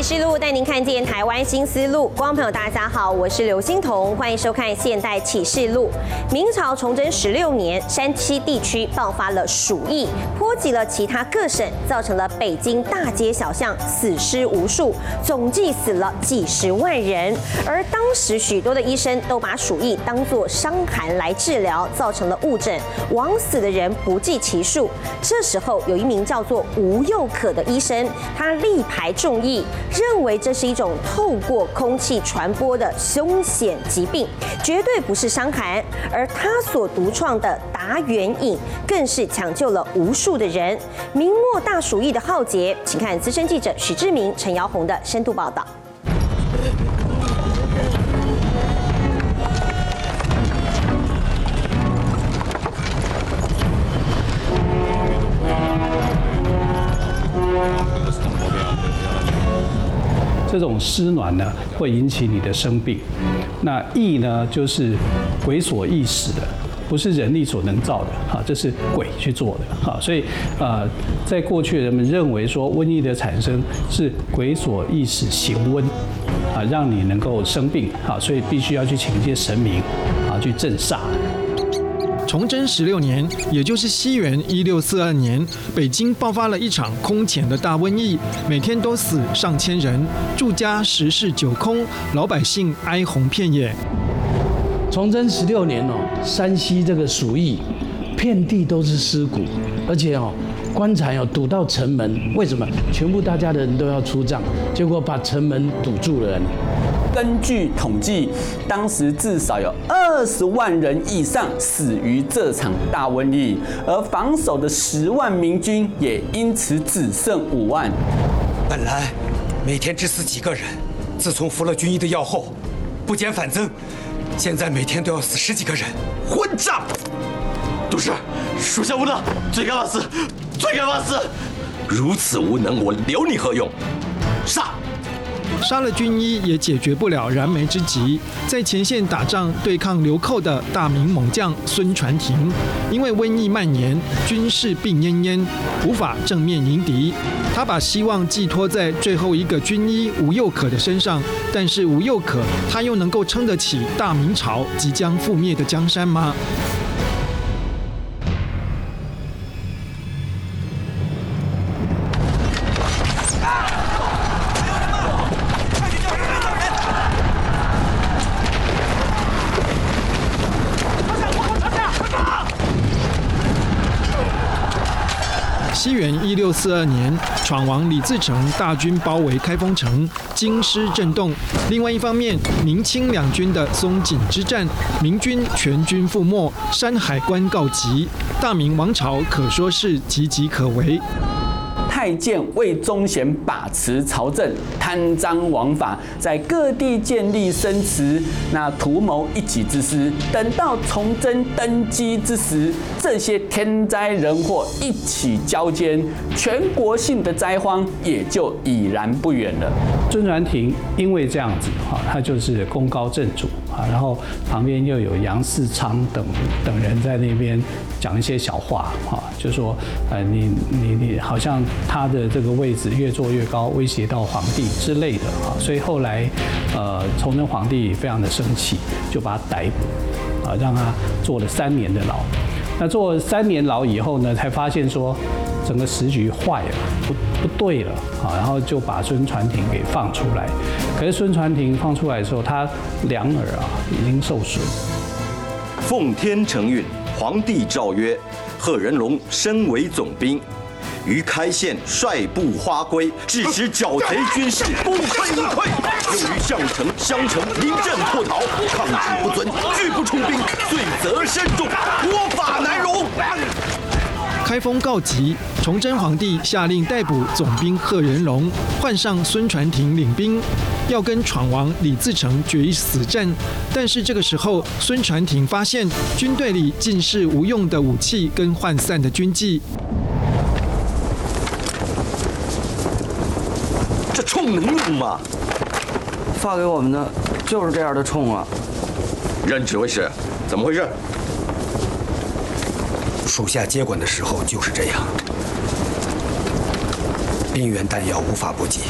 启示录带您看见台湾新思路。观众朋友，大家好，我是刘欣彤，欢迎收看《现代启示录》。明朝崇祯十六年，山西地区爆发了鼠疫，波及了其他各省，造成了北京大街小巷死尸无数，总计死了几十万人。而当时许多的医生都把鼠疫当作伤寒来治疗，造成了误诊，枉死的人不计其数。这时候，有一名叫做吴又可的医生，他力排众议。认为这是一种透过空气传播的凶险疾病，绝对不是伤寒。而他所独创的达原饮，更是抢救了无数的人。明末大鼠疫的浩劫，请看资深记者许志明、陈瑶红的深度报道。这种湿暖呢，会引起你的生病。那疫呢，就是鬼所役使的，不是人力所能造的，哈，这是鬼去做的，哈。所以，呃，在过去人们认为说，瘟疫的产生是鬼所役使行瘟，啊，让你能够生病，哈，所以必须要去请一些神明，啊，去镇煞。崇祯十六年，也就是西元一六四二年，北京爆发了一场空前的大瘟疫，每天都死上千人，住家十室九空，老百姓哀鸿遍野。崇祯十六年哦，山西这个鼠疫，遍地都是尸骨，而且哦，棺材哦堵到城门，为什么？全部大家的人都要出葬，结果把城门堵住了。根据统计，当时至少有二十万人以上死于这场大瘟疫，而防守的十万明军也因此只剩五万。本来每天只死几个人，自从服了军医的药后，不减反增，现在每天都要死十几个人。混账！都是属下无能，罪该万死，罪该万死！如此无能，我留你何用？杀！杀了军医也解决不了燃眉之急，在前线打仗对抗流寇的大明猛将孙传庭，因为瘟疫蔓延，军士病恹恹，无法正面迎敌。他把希望寄托在最后一个军医吴又可的身上，但是吴又可他又能够撑得起大明朝即将覆灭的江山吗？西元一六四二年，闯王李自成大军包围开封城，京师震动。另外一方面，明清两军的松锦之战，明军全军覆没，山海关告急，大明王朝可说是岌岌可危。太监魏忠贤把持朝政，贪赃枉法，在各地建立生祠，那图谋一己之私。等到崇祯登基之时，这些天灾人祸一起交煎，全国性的灾荒也就已然不远了。孙传庭因为这样子，哈，他就是功高震主啊，然后旁边又有杨嗣昌等等人在那边讲一些小话，哈，就说，呃，你你你好像。他的这个位置越坐越高，威胁到皇帝之类的啊，所以后来，呃，崇祯皇帝非常的生气，就把他逮捕，啊，让他坐了三年的牢。那坐了三年牢以后呢，才发现说整个时局坏了，不不对了啊，然后就把孙传庭给放出来。可是孙传庭放出来的时候，他两耳啊已经受损。奉天承运，皇帝诏曰：贺人龙身为总兵。于开县率部花归，致使剿贼军士功亏一篑；又于项城、襄城临阵脱逃，抗旨不遵，拒不出兵，罪责深重，国法难容。开封告急，崇祯皇帝下令逮捕总兵贺人龙，换上孙传庭领兵，要跟闯王李自成决一死战。但是这个时候，孙传庭发现军队里尽是无用的武器跟涣散的军纪。铳能用吗？发给我们的就是这样的冲啊！任指挥使，怎么回事？属下接管的时候就是这样，兵员弹药无法补给，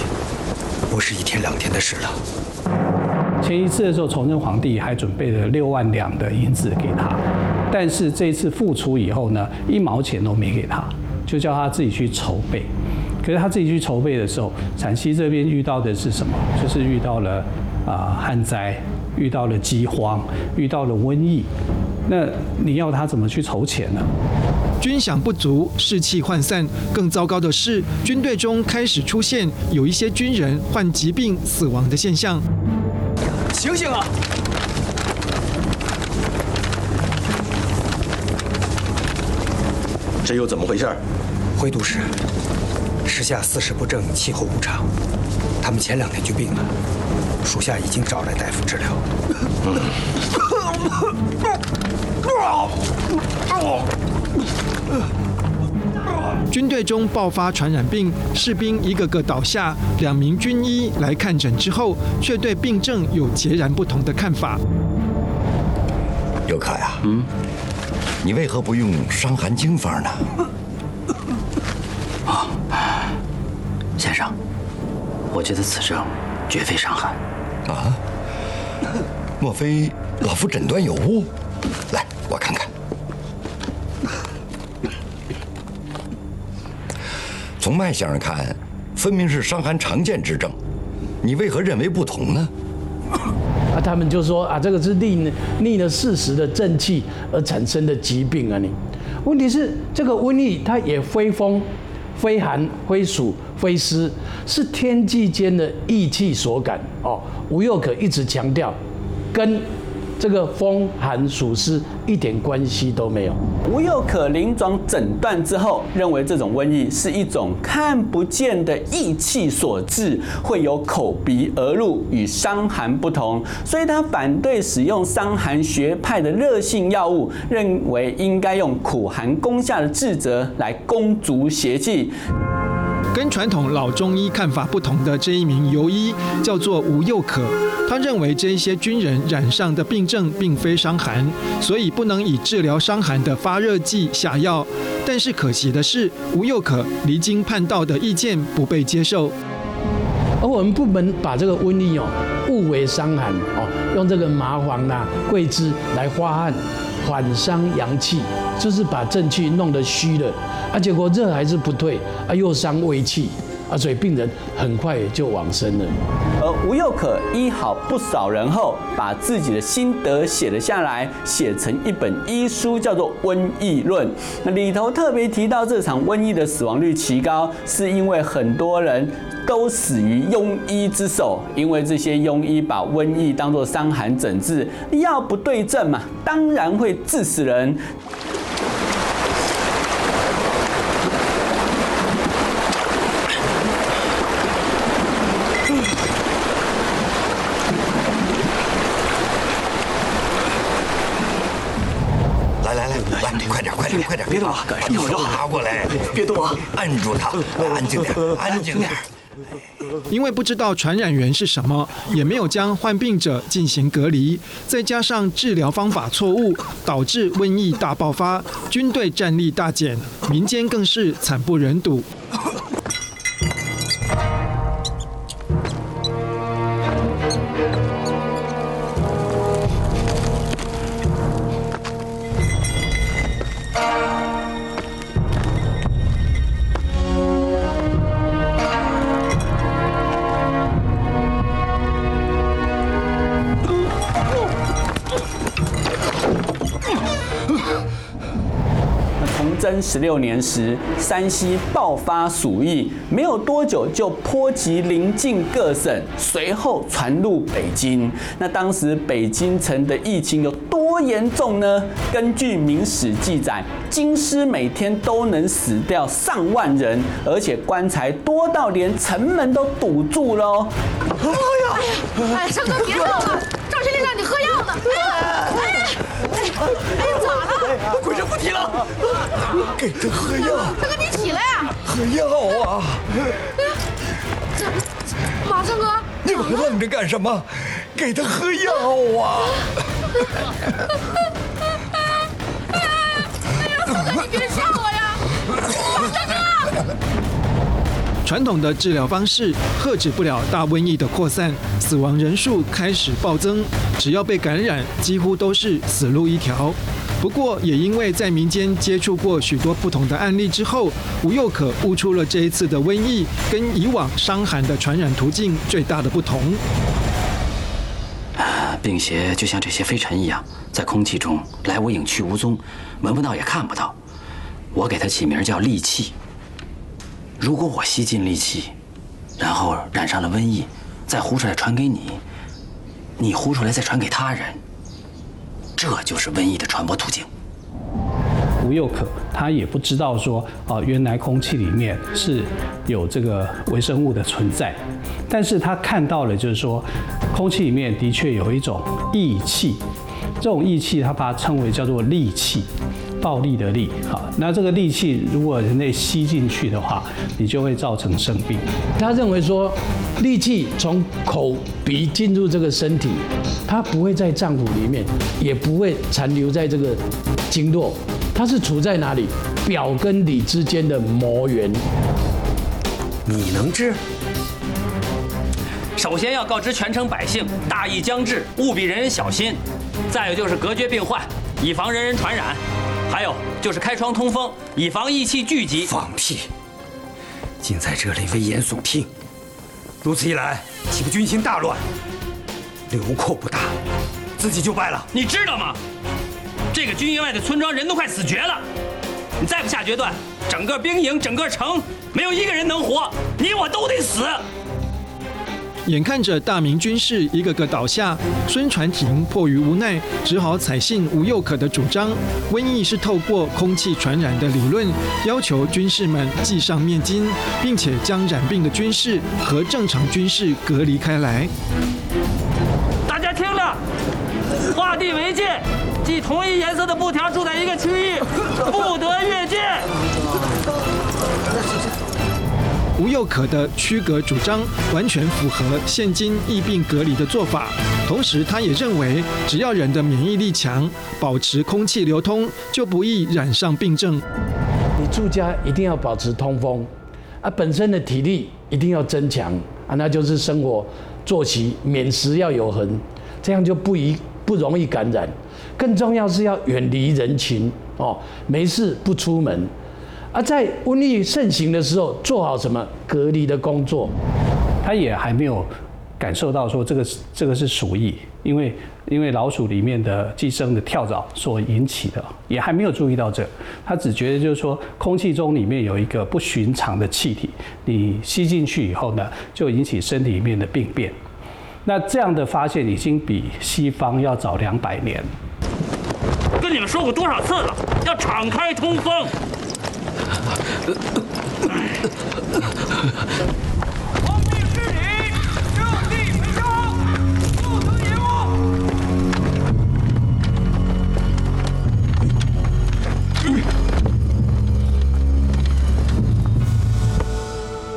不是一天两天的事了。前一次的时候，崇祯皇帝还准备了六万两的银子给他，但是这一次复出以后呢，一毛钱都没给他，就叫他自己去筹备。可是他自己去筹备的时候，陕西这边遇到的是什么？就是遇到了啊旱灾，遇到了饥荒，遇到了瘟疫。那你要他怎么去筹钱呢？军饷不足，士气涣散。更糟糕的是，军队中开始出现有一些军人患疾病死亡的现象。醒醒啊！这又怎么回事？回都使，时下四时不正，气候无常，他们前两天就病了，属下已经找来大夫治疗。军队中爆发传染病，士兵一个个倒下。两名军医来看诊之后，却对病症有截然不同的看法。佑可呀，嗯，你为何不用伤寒经方呢？我觉得此症绝非伤寒。啊？莫非老夫诊断有误？来，我看看。从脉象上看，分明是伤寒常见之症，你为何认为不同呢？啊，他们就说啊，这个是逆逆了四时的正气而产生的疾病啊！你，问题是这个瘟疫它也非风，非寒，非暑，非湿，是天地间的异气所感哦。吴又可一直强调，跟。这个风寒暑湿一点关系都没有。吴又可临床诊断之后，认为这种瘟疫是一种看不见的异气所致，会有口鼻而入，与伤寒不同，所以他反对使用伤寒学派的热性药物，认为应该用苦寒攻下的治则来攻逐邪气。跟传统老中医看法不同的这一名游医叫做吴又可，他认为这些军人染上的病症并非伤寒，所以不能以治疗伤寒的发热剂下药。但是可惜的是，吴又可离经叛道的意见不被接受。而我们部门把这个瘟疫哦误为伤寒哦，用这个麻黄呐、桂枝来发汗，缓伤阳气，就是把正气弄得虚了。啊，结果热还是不退，啊，又伤胃气，啊，所以病人很快就往生了。而吴又可医好不少人后，把自己的心得写了下来，写成一本医书，叫做《瘟疫论》。那里头特别提到，这场瘟疫的死亡率奇高，是因为很多人都死于庸医之手，因为这些庸医把瘟疫当作伤寒诊治，药不对症嘛，当然会治死人。快点，别动啊！把手拿过来，别动啊！按住他，安静点，安静点。因为不知道传染源是什么，也没有将患病者进行隔离，再加上治疗方法错误，导致瘟疫大爆发，军队战力大减，民间更是惨不忍睹。十六年时，山西爆发鼠疫，没有多久就波及邻近各省，随后传入北京。那当时北京城的疫情有多严重呢？根据《明史》记载，京师每天都能死掉上万人，而且棺材多到连城门都堵住了。哎呀！哎，生哥别闹了，赵司令让你喝药呢。哎呀！哎呀！哎呀！咋了？鬼神附体了。给他喝药！大哥，你起来呀！喝药啊！这马胜哥，你们愣着干什么？给他喝药啊！哎呀，四哥，你别吓我呀！马胜哥。传统的治疗方式遏制不了大瘟疫的扩散，死亡人数开始暴增。只要被感染，几乎都是死路一条。不过，也因为在民间接触过许多不同的案例之后，吴又可悟出了这一次的瘟疫跟以往伤寒的传染途径最大的不同。病邪就像这些飞尘一样，在空气中来无影去无踪，闻不到也看不到。我给它起名叫戾气。如果我吸进戾气，然后染上了瘟疫，再呼出来传给你，你呼出来再传给他人。这就是瘟疫的传播途径。吴又可他也不知道说，啊，原来空气里面是有这个微生物的存在，但是他看到了，就是说，空气里面的确有一种异气，这种异气他把它称为叫做戾气。暴力的力，好，那这个戾气如果人类吸进去的话，你就会造成生病。他认为说，戾气从口鼻进入这个身体，它不会在脏腑里面，也不会残留在这个经络，它是处在哪里？表跟里之间的膜原。你能治？首先要告知全城百姓，大疫将至，务必人人小心。再有就是隔绝病患，以防人人传染。还有就是开窗通风，以防异气聚集。放屁！竟在这里危言耸听，如此一来，岂不军心大乱？流寇不大，自己就败了。你知道吗？这个军营外的村庄人都快死绝了，你再不下决断，整个兵营、整个城没有一个人能活，你我都得死。眼看着大明军士一个个倒下，孙传庭迫于无奈，只好采信吴又可的主张：瘟疫是透过空气传染的理论，要求军士们系上面巾，并且将染病的军士和正常军士隔离开来。大家听了，划地为界，即同一颜色的布条住在一个区域，不得越界。吴又可的区隔主张完全符合现今疫病隔离的做法，同时他也认为，只要人的免疫力强，保持空气流通，就不易染上病症。你住家一定要保持通风，啊，本身的体力一定要增强啊，那就是生活作息、饮食要有恒，这样就不宜不容易感染。更重要是要远离人群哦，没事不出门。而在瘟疫盛行的时候，做好什么隔离的工作？他也还没有感受到说这个这个是鼠疫，因为因为老鼠里面的寄生的跳蚤所引起的，也还没有注意到这。他只觉得就是说，空气中里面有一个不寻常的气体，你吸进去以后呢，就引起身体里面的病变。那这样的发现已经比西方要早两百年。跟你们说过多少次了，要敞开通风。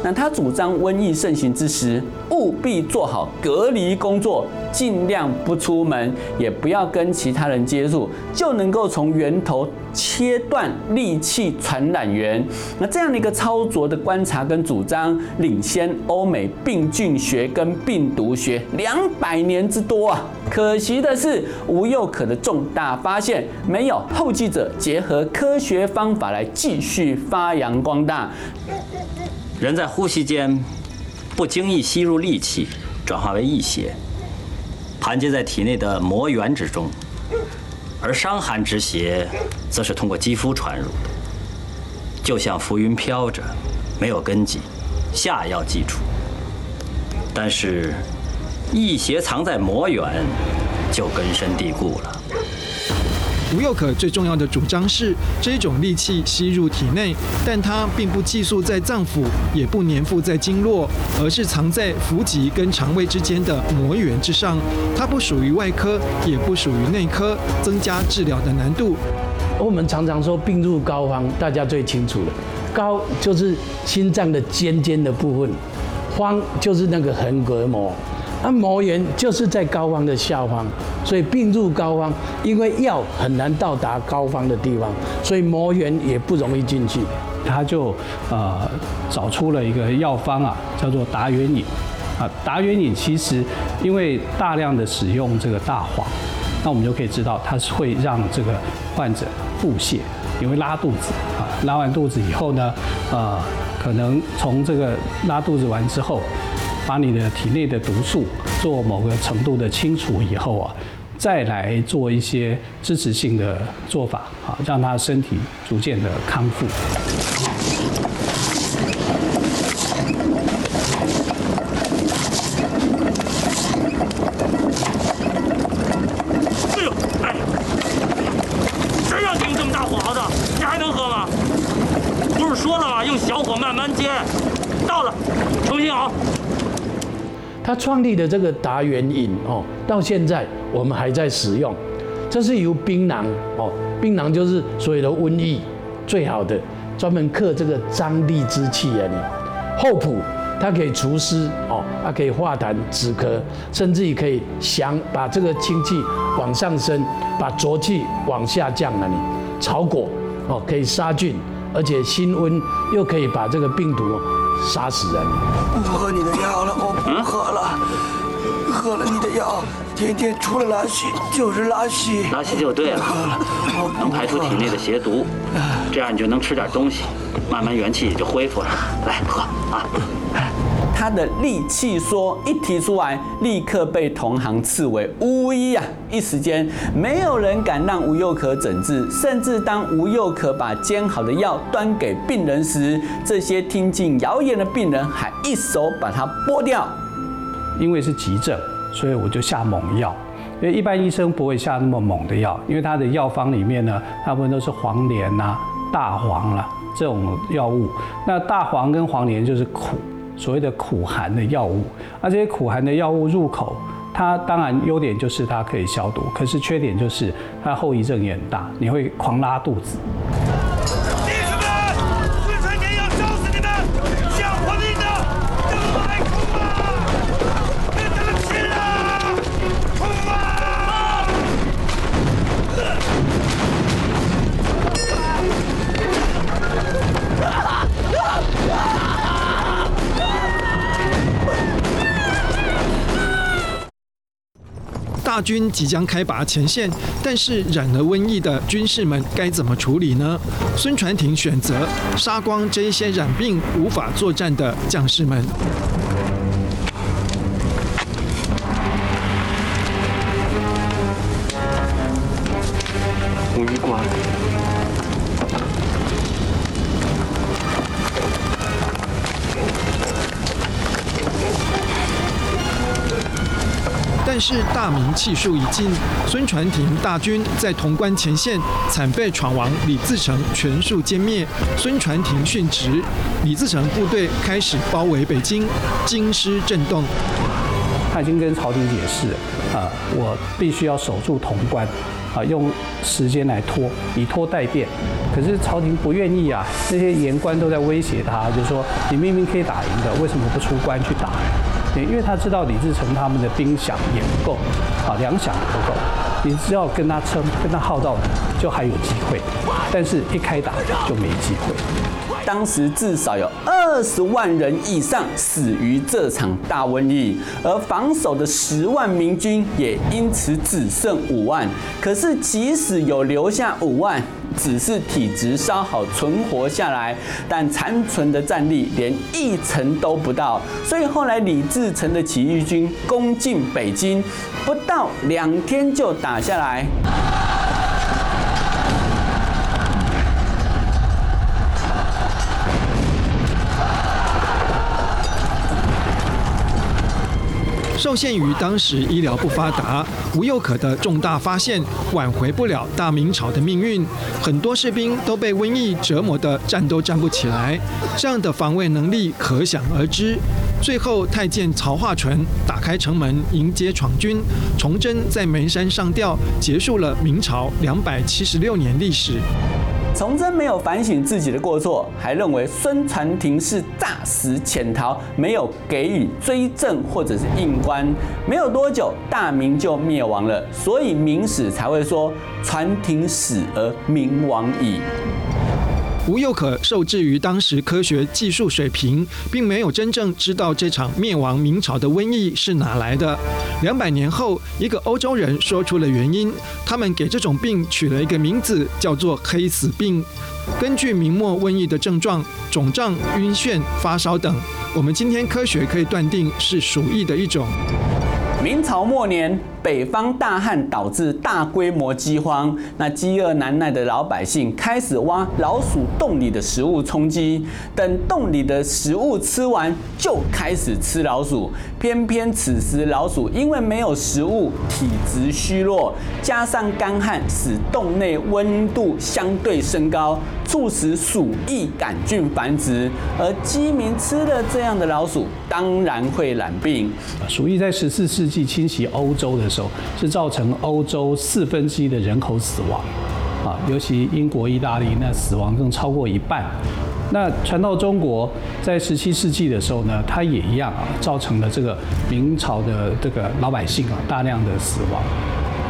那他主张瘟疫盛行之时，务必做好隔离工作，尽量不出门，也不要跟其他人接触，就能够从源头切断戾气传染源。那这样的一个操作的观察跟主张，领先欧美病菌学跟病毒学两百年之多啊！可惜的是，吴又可的重大发现，没有后继者结合科学方法来继续发扬光大。人在呼吸间不经意吸入戾气，转化为疫邪，盘结在体内的魔源之中；而伤寒之邪，则是通过肌肤传入，就像浮云飘着，没有根基，下药即除。但是，疫邪藏在魔源，就根深蒂固了。吴又可最重要的主张是，这种戾气吸入体内，但它并不寄宿在脏腑，也不粘附在经络，而是藏在腹脊跟肠胃之间的膜原之上。它不属于外科，也不属于内科，增加治疗的难度。我们常常说病入膏肓，大家最清楚了。膏就是心脏的尖尖的部分，肓就是那个横膈膜。那膜原就是在膏肓的下方，所以病入膏肓，因为药很难到达膏肓的地方，所以膜原也不容易进去。他就呃找出了一个药方啊，叫做达元饮啊。达元饮其实因为大量的使用这个大黄，那我们就可以知道它是会让这个患者腹泻，因为拉肚子啊，拉完肚子以后呢，呃，可能从这个拉肚子完之后，把你的体内的毒素做某个程度的清除以后啊。再来做一些支持性的做法，啊，让他身体逐渐的康复。哎呦，哎，谁让你用这么大火熬的？你还能喝吗？不是说了吗？用小火慢慢煎。到了，重新熬。他创立的这个达元饮哦，到现在我们还在使用。这是由槟榔哦，槟榔就是所有的瘟疫最好的，专门克这个张力之气啊。你厚朴，它可以除湿哦，它可以化痰止咳，甚至于可以降，把这个清气往上升，把浊气往下降啊。你草果哦，可以杀菌，而且辛温又可以把这个病毒杀死人。不喝你的药了，我不喝了。喝了你的药，天天除了拉稀就是拉稀。拉稀就对了，能排出体内的邪毒，这样你就能吃点东西，慢慢元气也就恢复了。来喝啊！他的利气说一提出来，立刻被同行斥为巫医啊！一时间没有人敢让吴又可诊治，甚至当吴又可把煎好的药端给病人时，这些听进谣言的病人还一手把它剥掉。因为是急症，所以我就下猛药。因为一般医生不会下那么猛的药，因为他的药方里面呢，大部分都是黄连呐、大黄啦这种药物。那大黄跟黄连就是苦，所谓的苦寒的药物。而这些苦寒的药物入口，它当然优点就是它可以消毒，可是缺点就是它后遗症也很大，你会狂拉肚子。大军即将开拔前线，但是染了瘟疫的军士们该怎么处理呢？孙传庭选择杀光这些染病无法作战的将士们。但是大明气数已尽，孙传庭大军在潼关前线惨被闯王李自成全数歼灭，孙传庭殉职，李自成部队开始包围北京，京师震动。他已经跟朝廷解释，啊，我必须要守住潼关，啊，用时间来拖，以拖待变。可是朝廷不愿意啊，那些言官都在威胁他，就说你明明可以打赢的，为什么不出关去打？因为他知道李自成他们的兵饷也不够，啊，粮饷也不够，你只要跟他撑，跟他耗到底，就还有机会。但是一开打就没机会。当时至少有二十万人以上死于这场大瘟疫，而防守的十万明军也因此只剩五万。可是即使有留下五万，只是体质稍好存活下来，但残存的战力连一成都不到。所以后来李自成的起义军攻进北京，不到两天就打下来。受限于当时医疗不发达，吴又可的重大发现挽回不了大明朝的命运，很多士兵都被瘟疫折磨得站都站不起来，这样的防卫能力可想而知。最后，太监曹化淳打开城门迎接闯军，崇祯在梅山上吊，结束了明朝两百七十六年历史。崇祯没有反省自己的过错，还认为孙传庭是诈死潜逃，没有给予追赠或者是印官。没有多久，大明就灭亡了，所以明史才会说传庭死而明亡矣。吴又可受制于当时科学技术水平，并没有真正知道这场灭亡明朝的瘟疫是哪来的。两百年后，一个欧洲人说出了原因，他们给这种病取了一个名字，叫做“黑死病”。根据明末瘟疫的症状，肿胀、晕眩、发烧等，我们今天科学可以断定是鼠疫的一种。明朝末年，北方大旱导致大规模饥荒，那饥饿难耐的老百姓开始挖老鼠洞里的食物充饥，等洞里的食物吃完，就开始吃老鼠。偏偏此时老鼠因为没有食物，体质虚弱，加上干旱，使洞内温度相对升高，促使鼠疫杆菌繁殖。而饥民吃了这样的老鼠，当然会染病。鼠疫在十四世纪侵袭欧洲的时候，是造成欧洲四分之一的人口死亡，啊，尤其英国、意大利，那死亡更超过一半。那传到中国，在十七世纪的时候呢，它也一样啊，造成了这个明朝的这个老百姓啊大量的死亡。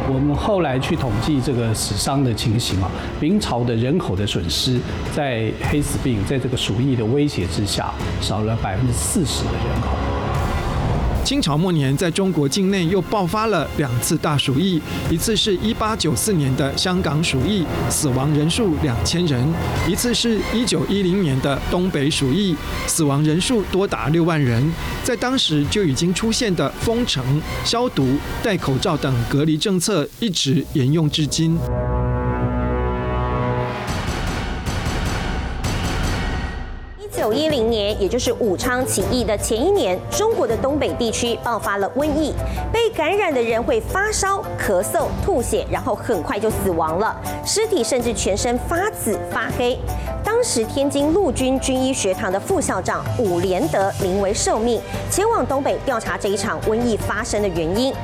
我们后来去统计这个死伤的情形啊，明朝的人口的损失，在黑死病，在这个鼠疫的威胁之下，少了百分之四十的人口。清朝末年，在中国境内又爆发了两次大鼠疫，一次是一八九四年的香港鼠疫，死亡人数两千人；一次是一九一零年的东北鼠疫，死亡人数多达六万人。在当时就已经出现的封城、消毒、戴口罩等隔离政策，一直沿用至今。九一零年，也就是武昌起义的前一年，中国的东北地区爆发了瘟疫，被感染的人会发烧、咳嗽、吐血，然后很快就死亡了，尸体甚至全身发紫发黑。当时天津陆军军医学堂的副校长伍连德临危受命，前往东北调查这一场瘟疫发生的原因。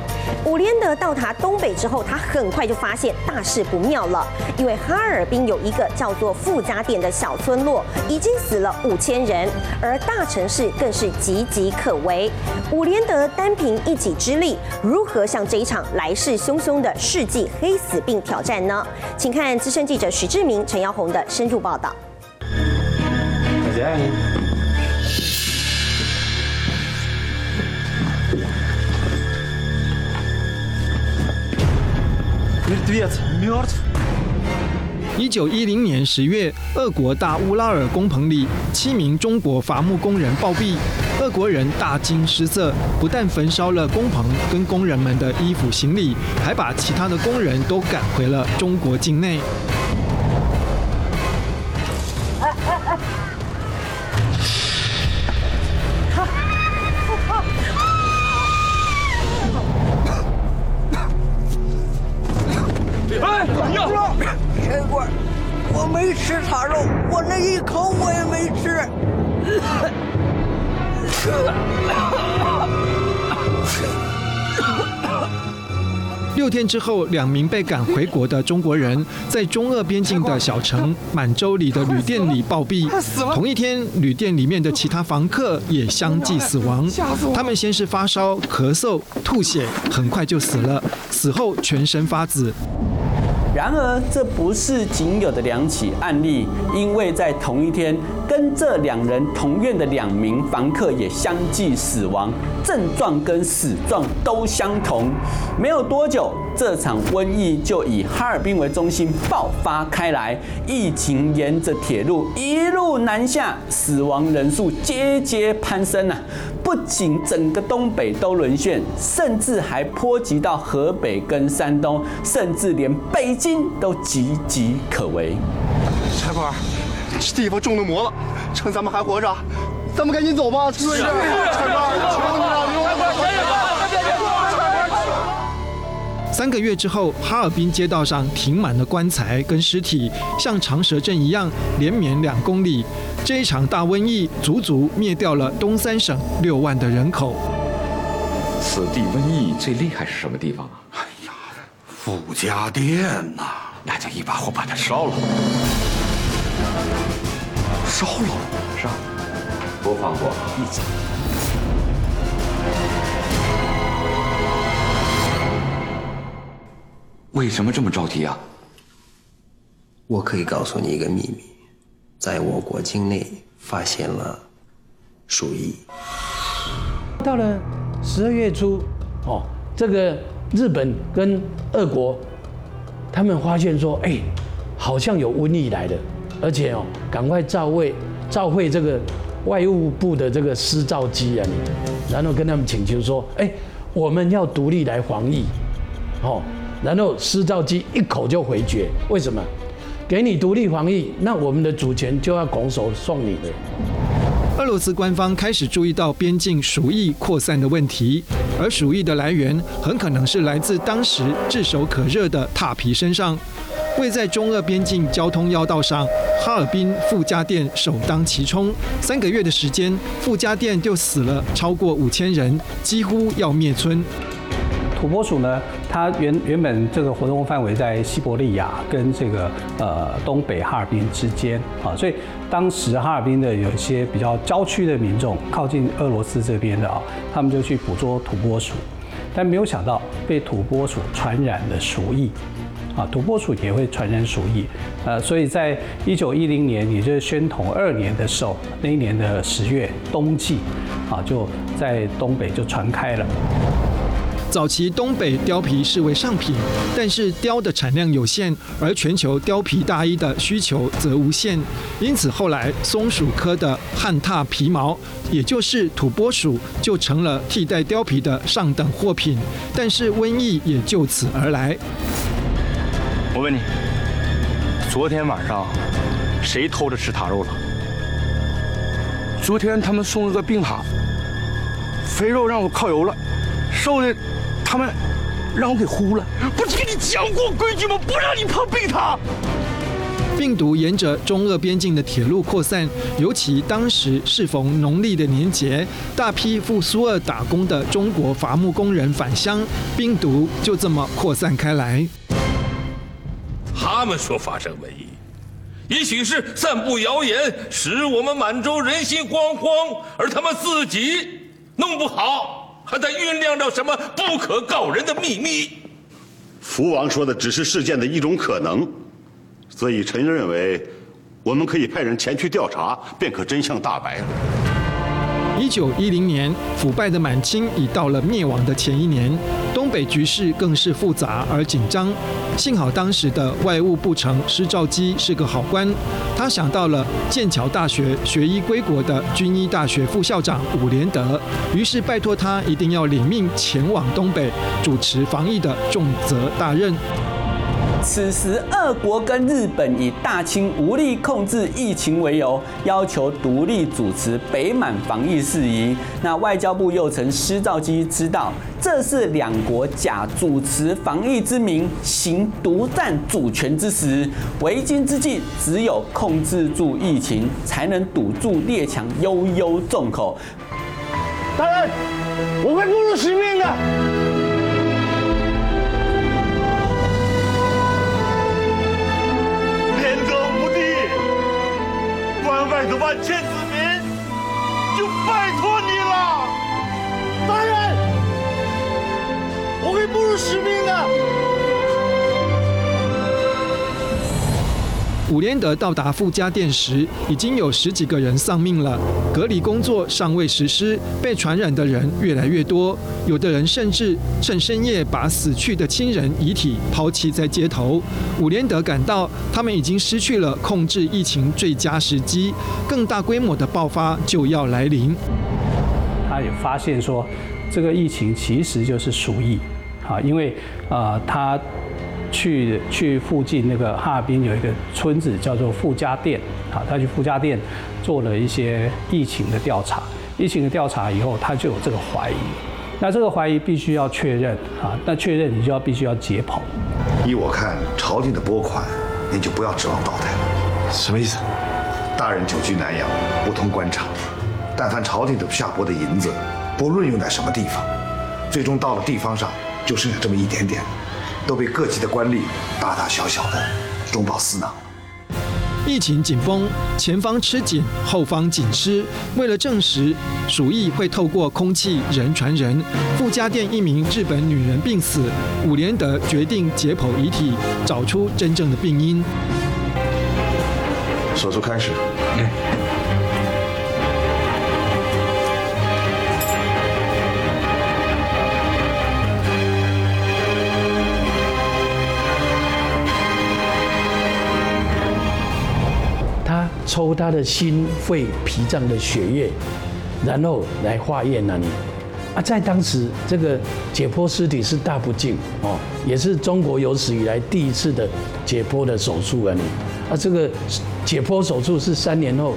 伍连德到达东北之后，他很快就发现大事不妙了，因为哈尔滨有一个叫做傅家店的小村落，已经死了五千人，而大城市更是岌岌可危。伍连德单凭一己之力，如何向这一场来势汹汹的世纪黑死病挑战呢？请看资深记者许志明、陈耀红的深入报道。一九一零年十月，俄国大乌拉尔工棚里，七名中国伐木工人暴毙，俄国人大惊失色，不但焚烧了工棚跟工人们的衣服行李，还把其他的工人都赶回了中国境内。六天之后，两名被赶回国的中国人在中俄边境的小城满洲里的旅店里暴毙。同一天，旅店里面的其他房客也相继死亡。他们先是发烧、咳嗽、吐血，很快就死了，死后全身发紫。然而，这不是仅有的两起案例，因为在同一天，跟这两人同院的两名房客也相继死亡，症状跟死状都相同。没有多久，这场瘟疫就以哈尔滨为中心爆发开来，疫情沿着铁路一路南下，死亡人数节节攀升啊！不仅整个东北都沦陷，甚至还波及到河北跟山东，甚至连北京都岌岌可危。柴官，这地方中了魔了，趁咱们还活着，咱们赶紧走吧。是，是，柴官，求你了，快快！三个月之后，哈尔滨街道上停满了棺材跟尸体，像长蛇阵一样连绵两公里。这一场大瘟疫足足灭掉了东三省六万的人口。此地瘟疫最厉害是什么地方啊？哎呀，傅家店呐！那就一把火把它烧了。烧了？烧，不放过一次。为什么这么着急啊？我可以告诉你一个秘密，在我国境内发现了鼠疫。到了十二月初，哦，这个日本跟俄国，他们发现说，哎，好像有瘟疫来了，而且哦，赶快召会召会这个外务部的这个施肇基啊，然后跟他们请求说，哎，我们要独立来防疫，哦，然后施肇基一口就回绝，为什么？给你独立防疫，那我们的主权就要拱手送你了。俄罗斯官方开始注意到边境鼠疫扩散的问题，而鼠疫的来源很可能是来自当时炙手可热的挞皮身上。位在中俄边境交通要道上，哈尔滨傅家店首当其冲。三个月的时间，傅家店就死了超过五千人，几乎要灭村。土拨鼠呢，它原原本这个活动范围在西伯利亚跟这个呃东北哈尔滨之间。啊，所以当时哈尔滨的有一些比较郊区的民众，靠近俄罗斯这边的啊，他们就去捕捉土拨鼠，但没有想到被土拨鼠传染了鼠疫。啊，土拨鼠也会传染鼠疫，呃，所以在一九一零年，也就是宣统二年的时候，那一年的十月冬季啊，就在东北就传开了。早期东北貂皮视为上品，但是貂的产量有限，而全球貂皮大衣的需求则无限，因此后来松鼠科的旱獭皮毛，也就是土拨鼠，就成了替代貂皮的上等货品。但是瘟疫也就此而来。我问你，昨天晚上谁偷着吃獭肉了？昨天他们送了个病獭，肥肉让我靠油了，瘦的。他们让我给呼了，不是跟你讲过规矩吗？不让你碰病榻。病毒沿着中俄边境的铁路扩散，尤其当时适逢农历的年节，大批赴苏俄打工的中国伐木工人返乡，病毒就这么扩散开来。他们说发生瘟疫，也许是散布谣言，使我们满洲人心惶惶，而他们自己弄不好。还在酝酿着什么不可告人的秘密？福王说的只是事件的一种可能，所以臣认为，我们可以派人前去调查，便可真相大白了。一九一零年，腐败的满清已到了灭亡的前一年，东北局势更是复杂而紧张。幸好当时的外务部丞施肇基是个好官，他想到了剑桥大学学医归国的军医大学副校长伍连德，于是拜托他一定要领命前往东北，主持防疫的重责大任。此时，俄国跟日本以大清无力控制疫情为由，要求独立主持北满防疫事宜。那外交部又称施肇基知道，这是两国假主持防疫之名，行独占主权之实。为今之计，只有控制住疫情，才能堵住列强悠悠众口。大人，我会不辱使命的。天则无敌，关外的万千子民，就拜托你了，大人，我会不辱使命伍连德到达傅家店时，已经有十几个人丧命了。隔离工作尚未实施，被传染的人越来越多。有的人甚至趁深夜把死去的亲人遗体抛弃在街头。伍连德感到他们已经失去了控制疫情最佳时机，更大规模的爆发就要来临。他也发现说，这个疫情其实就是鼠疫，啊，因为啊，他。去去附近那个哈尔滨有一个村子叫做傅家店，啊，他去傅家店做了一些疫情的调查，疫情的调查以后，他就有这个怀疑，那这个怀疑必须要确认，啊，那确认你就要必须要解剖。依我看，朝廷的拨款，你就不要指望到台了。什么意思？大人久居南阳，不通官场，但凡朝廷的下拨的银子，不论用在什么地方，最终到了地方上，就剩下这么一点点。都被各级的官吏大大小小的中饱私囊。疫情紧绷，前方吃紧，后方紧吃。为了证实鼠疫会透过空气人传人，傅家店一名日本女人病死，伍连德决定解剖遗体，找出真正的病因。手术开始。他抽他的心肺脾脏的血液，然后来化验那你。啊，在当时这个解剖尸体是大不敬哦，也是中国有史以来第一次的解剖的手术啊你。啊，这个解剖手术是三年后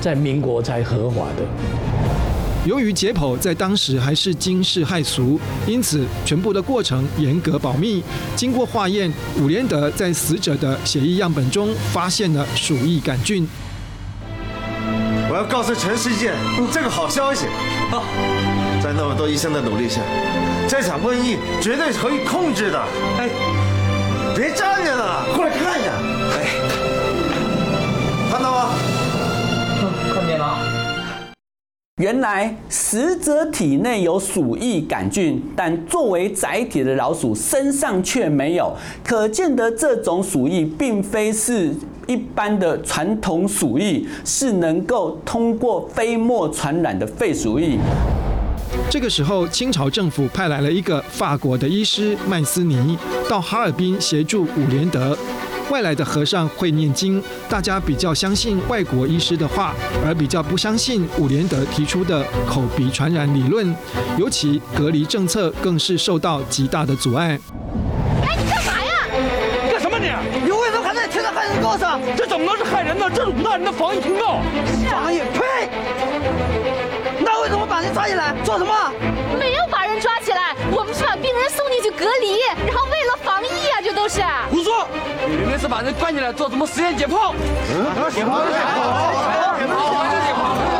在民国才合法的。由于解剖在当时还是惊世骇俗，因此全部的过程严格保密。经过化验，伍连德在死者的血液样本中发现了鼠疫杆菌。我要告诉全世界这个好消息！啊，在那么多医生的努力下，这场瘟疫绝对可以控制的。哎，别站着了，过来看一下。哎，看到吗？嗯，看见了。原来死者体内有鼠疫杆菌，但作为载体的老鼠身上却没有，可见得这种鼠疫并非是一般的传统鼠疫，是能够通过飞沫传染的肺鼠疫。这个时候，清朝政府派来了一个法国的医师麦斯尼到哈尔滨协助伍连德。外来的和尚会念经，大家比较相信外国医师的话，而比较不相信伍连德提出的口鼻传染理论。尤其隔离政策更是受到极大的阻碍。哎，你干嘛呀？干什么你？你为什么还在贴在害人告上？这怎么能是害人呢？这是武大人的防疫通告。防疫？呸！那为什么把人抓起来做什么？没有把人抓起来，我们是把病人送进去隔离，然后为胡说！你明明是把人关起来做什么实验解剖？嗯，解剖，解剖，解剖，解剖。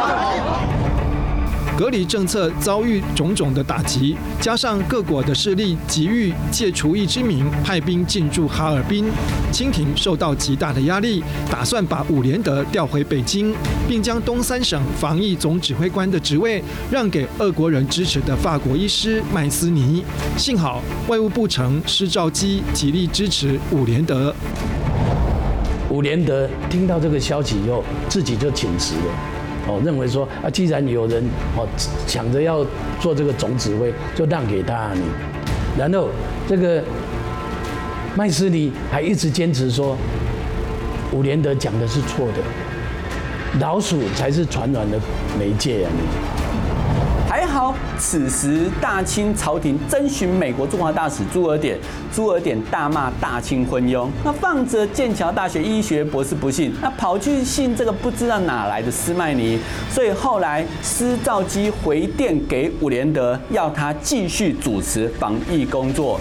隔离政策遭遇种种的打击，加上各国的势力急于借除疫之名派兵进驻哈尔滨，清廷受到极大的压力，打算把伍连德调回北京，并将东三省防疫总指挥官的职位让给俄国人支持的法国医师麦斯尼。幸好外务部丞施肇基极力支持伍连德。伍连德听到这个消息以后，自己就请辞了。哦，认为说啊，既然有人哦抢着要做这个总指挥，就让给他你。然后这个麦斯尼还一直坚持说，伍连德讲的是错的，老鼠才是传染的媒介啊你。还好，此时大清朝廷征询美国驻华大使朱尔典，朱尔典大骂大清昏庸。那放着剑桥大学医学博士不信，那跑去信这个不知道哪来的斯麦尼。所以后来施肇基回电给伍连德，要他继续主持防疫工作。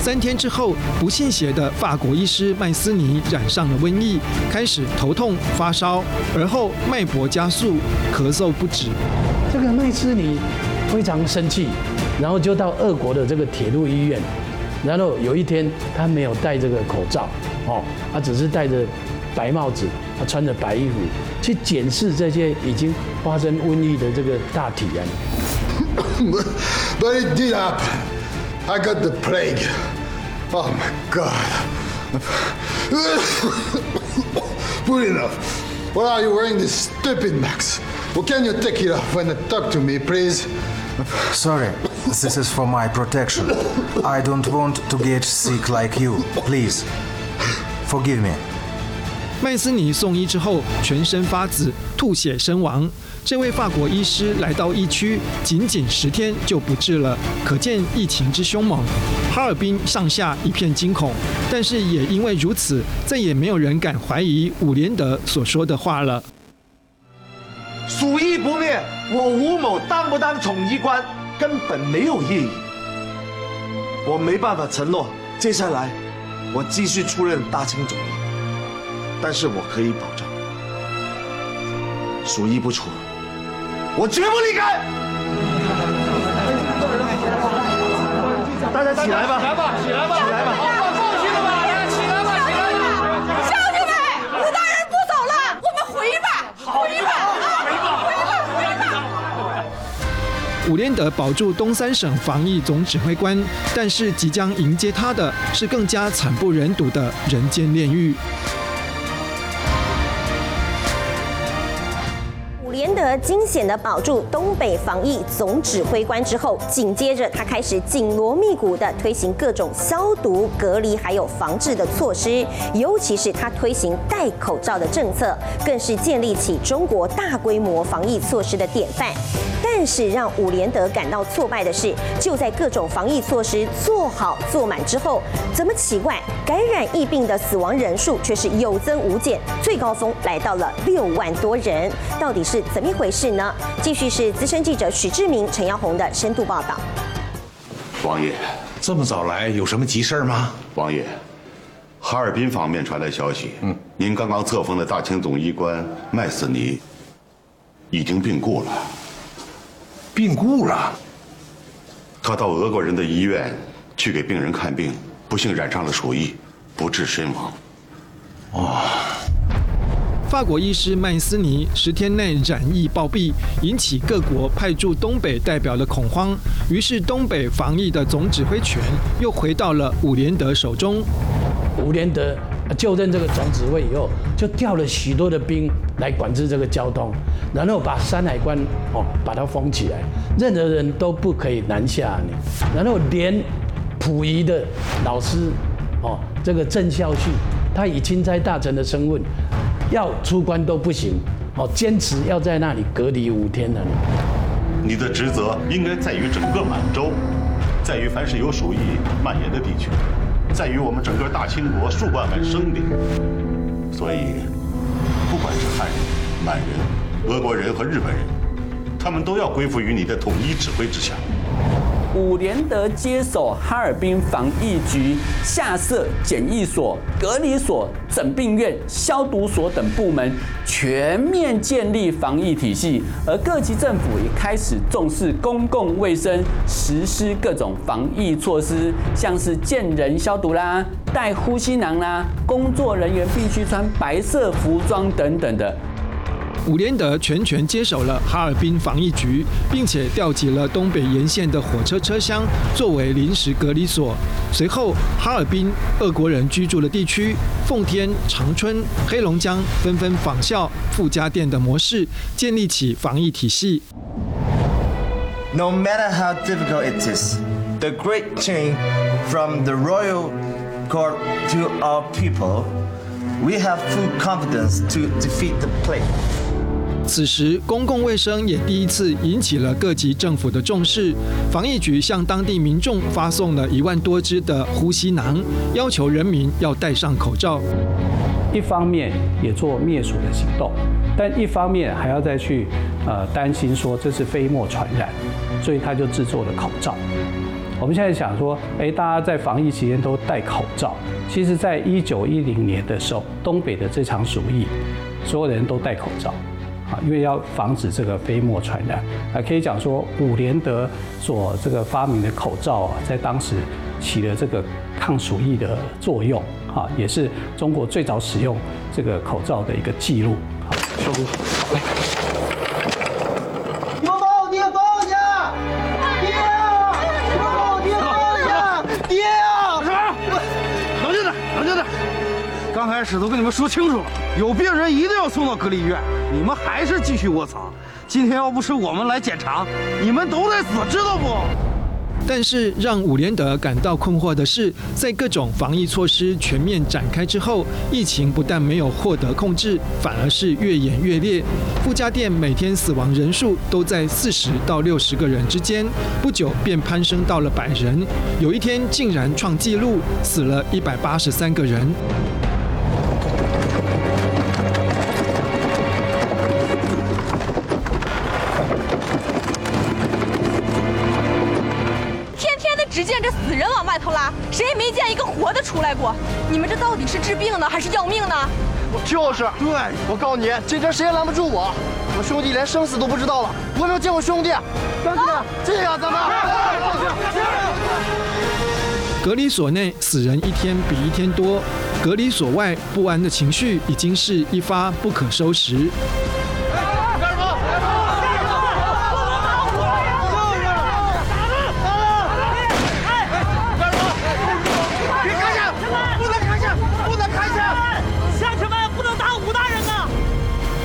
三天之后，不信邪的法国医师麦斯尼染上了瘟疫，开始头痛、发烧，而后脉搏加速，咳嗽不止。这个麦斯尼非常生气，然后就到俄国的这个铁路医院。然后有一天，他没有戴这个口罩，哦，他只是戴着白帽子，他穿着白衣服去检视这些已经发生瘟疫的这个大体啊。But it did happen. I got the plague. Oh my God. Good enough. Why are you wearing this stupid mask? Well, can you take it off and talk to me, please? Sorry, this is for my protection. I don't want to get sick like you. Please, forgive me. 麦斯尼送医之后，全身发紫，吐血身亡。这位法国医师来到疫区，仅仅十天就不治了，可见疫情之凶猛。哈尔滨上下一片惊恐，但是也因为如此，再也没有人敢怀疑伍连德所说的话了。鼠疫不灭，我吴某当不当统一官根本没有意义。我没办法承诺，接下来我继续出任大清总理。但是我可以保证，鼠疫不除，我绝不离开。大家起来吧，起来吧，起来吧，起来吧，伍连德保住东三省防疫总指挥官，但是即将迎接他的是更加惨不忍睹的人间炼狱。伍连德惊险地保住东北防疫总指挥官之后，紧接着他开始紧锣密鼓地推行各种消毒、隔离还有防治的措施，尤其是他推行戴口罩的政策，更是建立起中国大规模防疫措施的典范。但是让伍连德感到挫败的是，就在各种防疫措施做好做满之后，怎么奇怪，感染疫病的死亡人数却是有增无减，最高峰来到了六万多人，到底是怎么一回事呢？继续是资深记者许志明、陈耀红的深度报道。王爷，这么早来，有什么急事吗？王爷，哈尔滨方面传来消息，嗯，您刚刚册封的大清总医官麦斯尼已经病故了。病故了？他到俄国人的医院去给病人看病，不幸染上了鼠疫，不治身亡。哦。法国医师曼斯尼十天内染疫暴毙，引起各国派驻东北代表的恐慌。于是东北防疫的总指挥权又回到了伍连德手中。伍连德就任这个总指挥以后，就调了许多的兵来管制这个交通，然后把山海关哦把它封起来，任何人都不可以南下你。然后连溥仪的老师哦这个郑孝胥，他以钦差大臣的身份。要出关都不行，哦，坚持要在那里隔离五天的。你的职责应该在于整个满洲，在于凡是有鼠疫蔓延的地区，在于我们整个大清国数万万生灵。所以，不管是汉人、满人、俄国人和日本人，他们都要归附于你的统一指挥之下。伍连德接手哈尔滨防疫局，下设检疫所、隔离所、整病院、消毒所等部门，全面建立防疫体系。而各级政府也开始重视公共卫生，实施各种防疫措施，像是见人消毒啦、带呼吸囊啦、工作人员必须穿白色服装等等的。伍连德全权接手了哈尔滨防疫局，并且调集了东北沿线的火车车厢作为临时隔离所。随后，哈尔滨俄国人居住的地区奉天、长春、黑龙江纷纷仿效傅家店的模式，建立起防疫体系。No matter how difficult it is, the great change from the royal court to our people, we have full confidence to defeat the plague. 此时，公共卫生也第一次引起了各级政府的重视。防疫局向当地民众发送了一万多支的呼吸囊，要求人民要戴上口罩。一方面也做灭鼠的行动，但一方面还要再去呃担心说这是飞沫传染，所以他就制作了口罩。我们现在想说，诶，大家在防疫期间都戴口罩。其实，在一九一零年的时候，东北的这场鼠疫，所有人都戴口罩。啊，因为要防止这个飞沫传染，啊，可以讲说伍连德所这个发明的口罩啊，在当时起了这个抗鼠疫的作用，啊，也是中国最早使用这个口罩的一个记录。好，收工好，来，你们把我爹放下！爹啊！你们把我爹放下！爹啊！什么？冷静点，冷静点。刚开始都跟你们说清楚了，有病人一定要送到隔离医院。你们还是继续卧槽！今天要不是我们来检查，你们都得死，知道不？但是让伍连德感到困惑的是，在各种防疫措施全面展开之后，疫情不但没有获得控制，反而是越演越烈。傅家店每天死亡人数都在四十到六十个人之间，不久便攀升到了百人，有一天竟然创纪录，死了一百八十三个人。谁也没见一个活的出来过，你们这到底是治病呢，还是要命呢？我就是，对，我告诉你，今天谁也拦不住我，我兄弟连生死都不知道了，我没有见我兄弟，兄弟，这样咱们。隔离所内死人一天比一天多，隔离所外不安的情绪已经是一发不可收拾。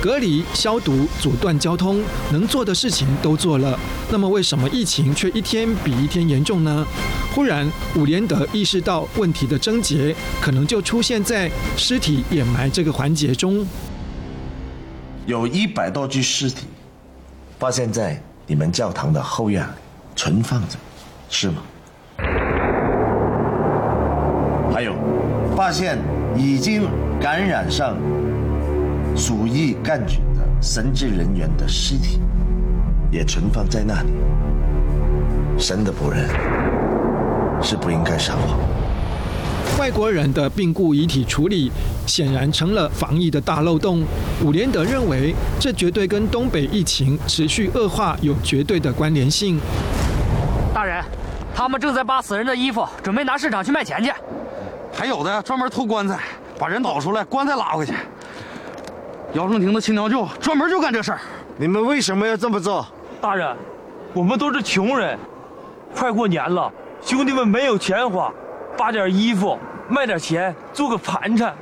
隔离、消毒、阻断交通，能做的事情都做了。那么为什么疫情却一天比一天严重呢？忽然，伍连德意识到问题的症结可能就出现在尸体掩埋这个环节中。有一百多具尸体，发现在你们教堂的后院存放着，是吗？还有，发现已经感染上鼠疫杆菌的神职人员的尸体，也存放在那里。神的仆人。是不应该撒谎。外国人的病故遗体处理显然成了防疫的大漏洞。伍连德认为，这绝对跟东北疫情持续恶化有绝对的关联性。大人，他们正在扒死人的衣服，准备拿市场去卖钱去。还有的专门偷棺材，把人倒出来，棺材拉回去。姚正廷的亲娘舅专门就干这事儿。你们为什么要这么做？大人，我们都是穷人，快过年了。兄弟们没有钱花，扒点衣服，卖点钱，做个盘缠。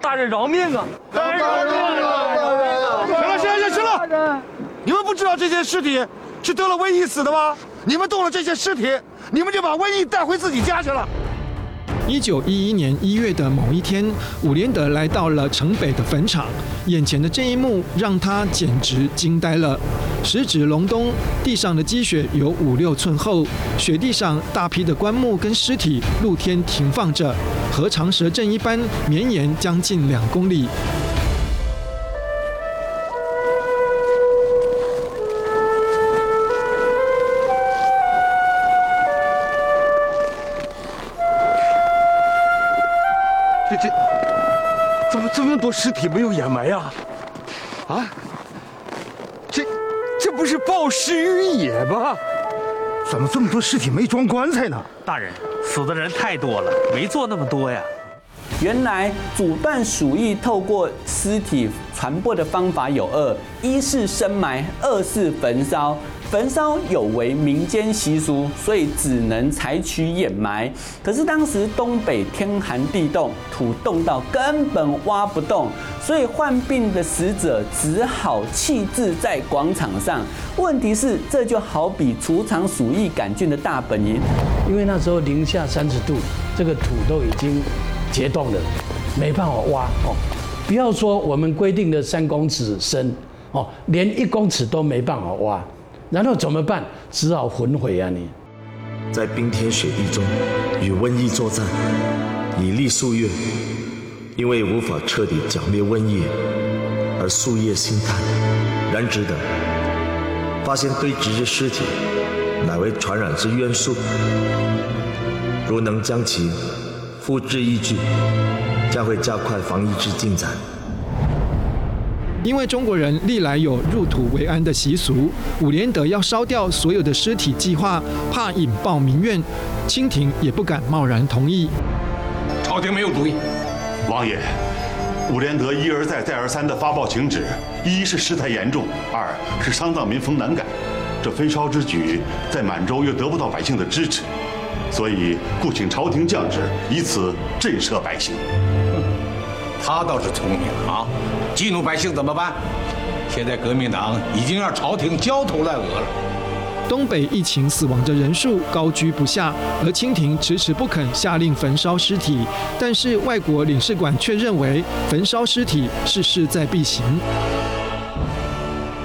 大人饶命啊！大人饶命啊！行了，行了，行了！你们不知道这些尸体是得了瘟疫死的吗？你们动了这些尸体，你们就把瘟疫带回自己家去了。一九一一年一月的某一天，伍连德来到了城北的坟场，眼前的这一幕让他简直惊呆了。时值隆冬，地上的积雪有五六寸厚，雪地上大批的棺木跟尸体露天停放着，和长蛇阵一般，绵延将近两公里。多尸体没有掩埋呀？啊，这这不是暴尸于野吗？怎么这么多尸体没装棺材呢？大人，死的人太多了，没做那么多呀。原来阻断鼠疫透过尸体传播的方法有二：一是深埋，二是焚烧。焚烧有违民间习俗，所以只能采取掩埋。可是当时东北天寒地冻，土冻到根本挖不动，所以患病的死者只好弃置在广场上。问题是，这就好比除藏鼠疫杆菌的大本营，因为那时候零下三十度，这个土都已经结冻了，没办法挖哦。不要说我们规定的三公尺深哦，连一公尺都没办法挖。然后怎么办？只好焚毁啊！你在冰天雪地中与瘟疫作战，已历数月，因为无法彻底剿灭瘟疫而夙夜心叹。然值得发现堆积之尸体乃为传染之元素，如能将其付之一炬，将会加快防疫之进展。因为中国人历来有入土为安的习俗，伍连德要烧掉所有的尸体计划，怕引爆民怨，清廷也不敢贸然同意。朝廷没有主意。王爷，伍连德一而再、再而三的发报请旨，一是事态严重，二是丧葬民风难改。这焚烧之举在满洲又得不到百姓的支持，所以故请朝廷降旨，以此震慑百姓。他倒是聪明啊！激怒百姓怎么办？现在革命党已经让朝廷焦头烂额了。东北疫情死亡的人数高居不下，而清廷迟迟不肯下令焚烧尸体。但是外国领事馆却认为焚烧尸体是势在必行。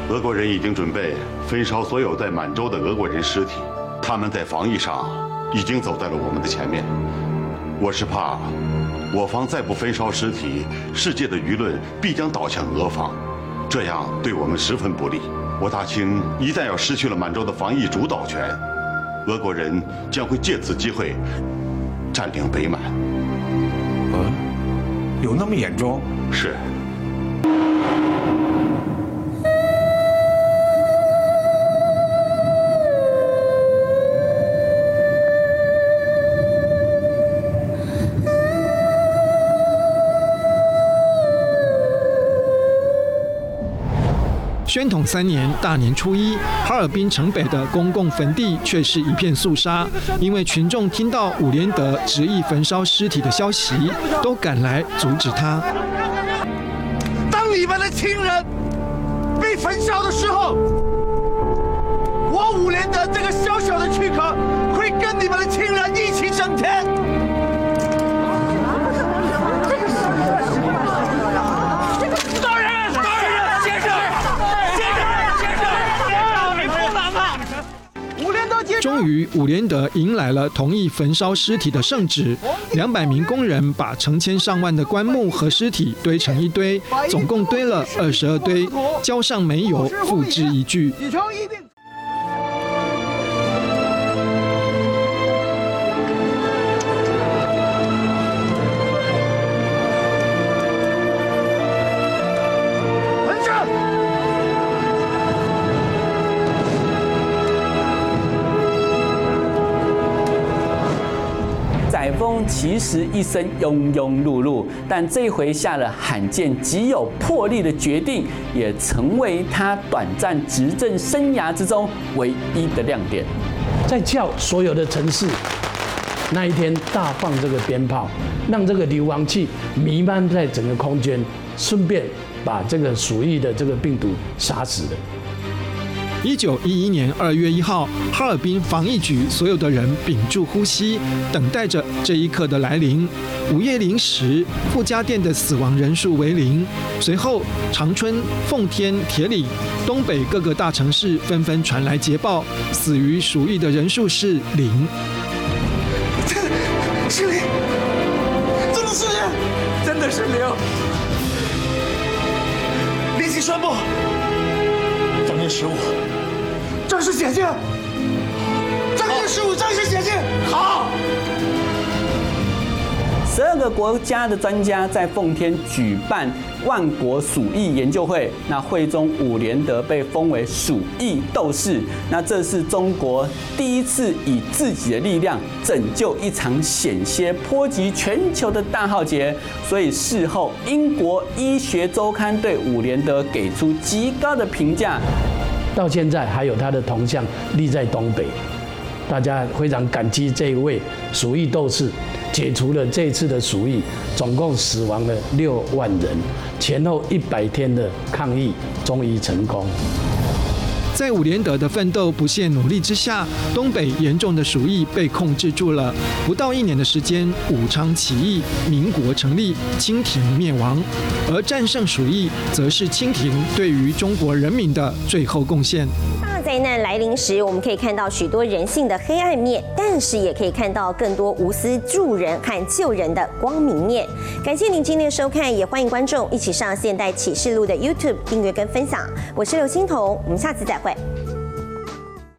俄国人已经准备焚烧所有在满洲的俄国人尸体，他们在防疫上已经走在了我们的前面。我是怕。我方再不焚烧尸体，世界的舆论必将倒向俄方，这样对我们十分不利。我大清一旦要失去了满洲的防疫主导权，俄国人将会借此机会占领北满。嗯，有那么严重？是。宣统三年大年初一，哈尔滨城北的公共坟地却是一片肃杀，因为群众听到伍连德执意焚烧尸体的消息，都赶来阻止他。当你们的亲人被焚烧的时候，我伍连德这个小小的躯壳会跟你们于，伍连德迎来了同意焚烧尸体的圣旨。两百名工人把成千上万的棺木和尸体堆成一堆，总共堆了二十二堆，浇上煤油，付之一炬。其实一生庸庸碌碌，但这回下了罕见极有魄力的决定，也成为他短暂执政生涯之中唯一的亮点。在叫所有的城市那一天大放这个鞭炮，让这个硫磺气弥漫在整个空间，顺便把这个鼠疫的这个病毒杀死了。一九一一年二月一号，哈尔滨防疫局所有的人屏住呼吸，等待着这一刻的来临。午夜零时，傅家店的死亡人数为零。随后，长春、奉天、铁岭、东北各个大城市纷纷传来捷报，死于鼠疫的人数是零。是零，真的是零，真的是零。立即宣布，正月十五正式解禁。正月十五正式解禁。好。十二个国家的专家在奉天举办万国鼠疫研究会，那会中伍连德被封为鼠疫斗士。那这是中国第一次以自己的力量拯救一场险些波及全球的大浩劫。所以事后，英国医学周刊对伍连德给出极高的评价。到现在还有他的铜像立在东北，大家非常感激这一位鼠疫斗士。解除了这次的鼠疫，总共死亡了六万人，前后一百天的抗疫终于成功。在伍连德的奋斗不懈努力之下，东北严重的鼠疫被控制住了。不到一年的时间，武昌起义，民国成立，清廷灭亡。而战胜鼠疫，则是清廷对于中国人民的最后贡献。灾难来临时，我们可以看到许多人性的黑暗面，但是也可以看到更多无私助人和救人的光明面。感谢您今天的收看，也欢迎观众一起上《现代启示录》的 YouTube 订阅跟分享。我是刘欣彤，我们下次再会。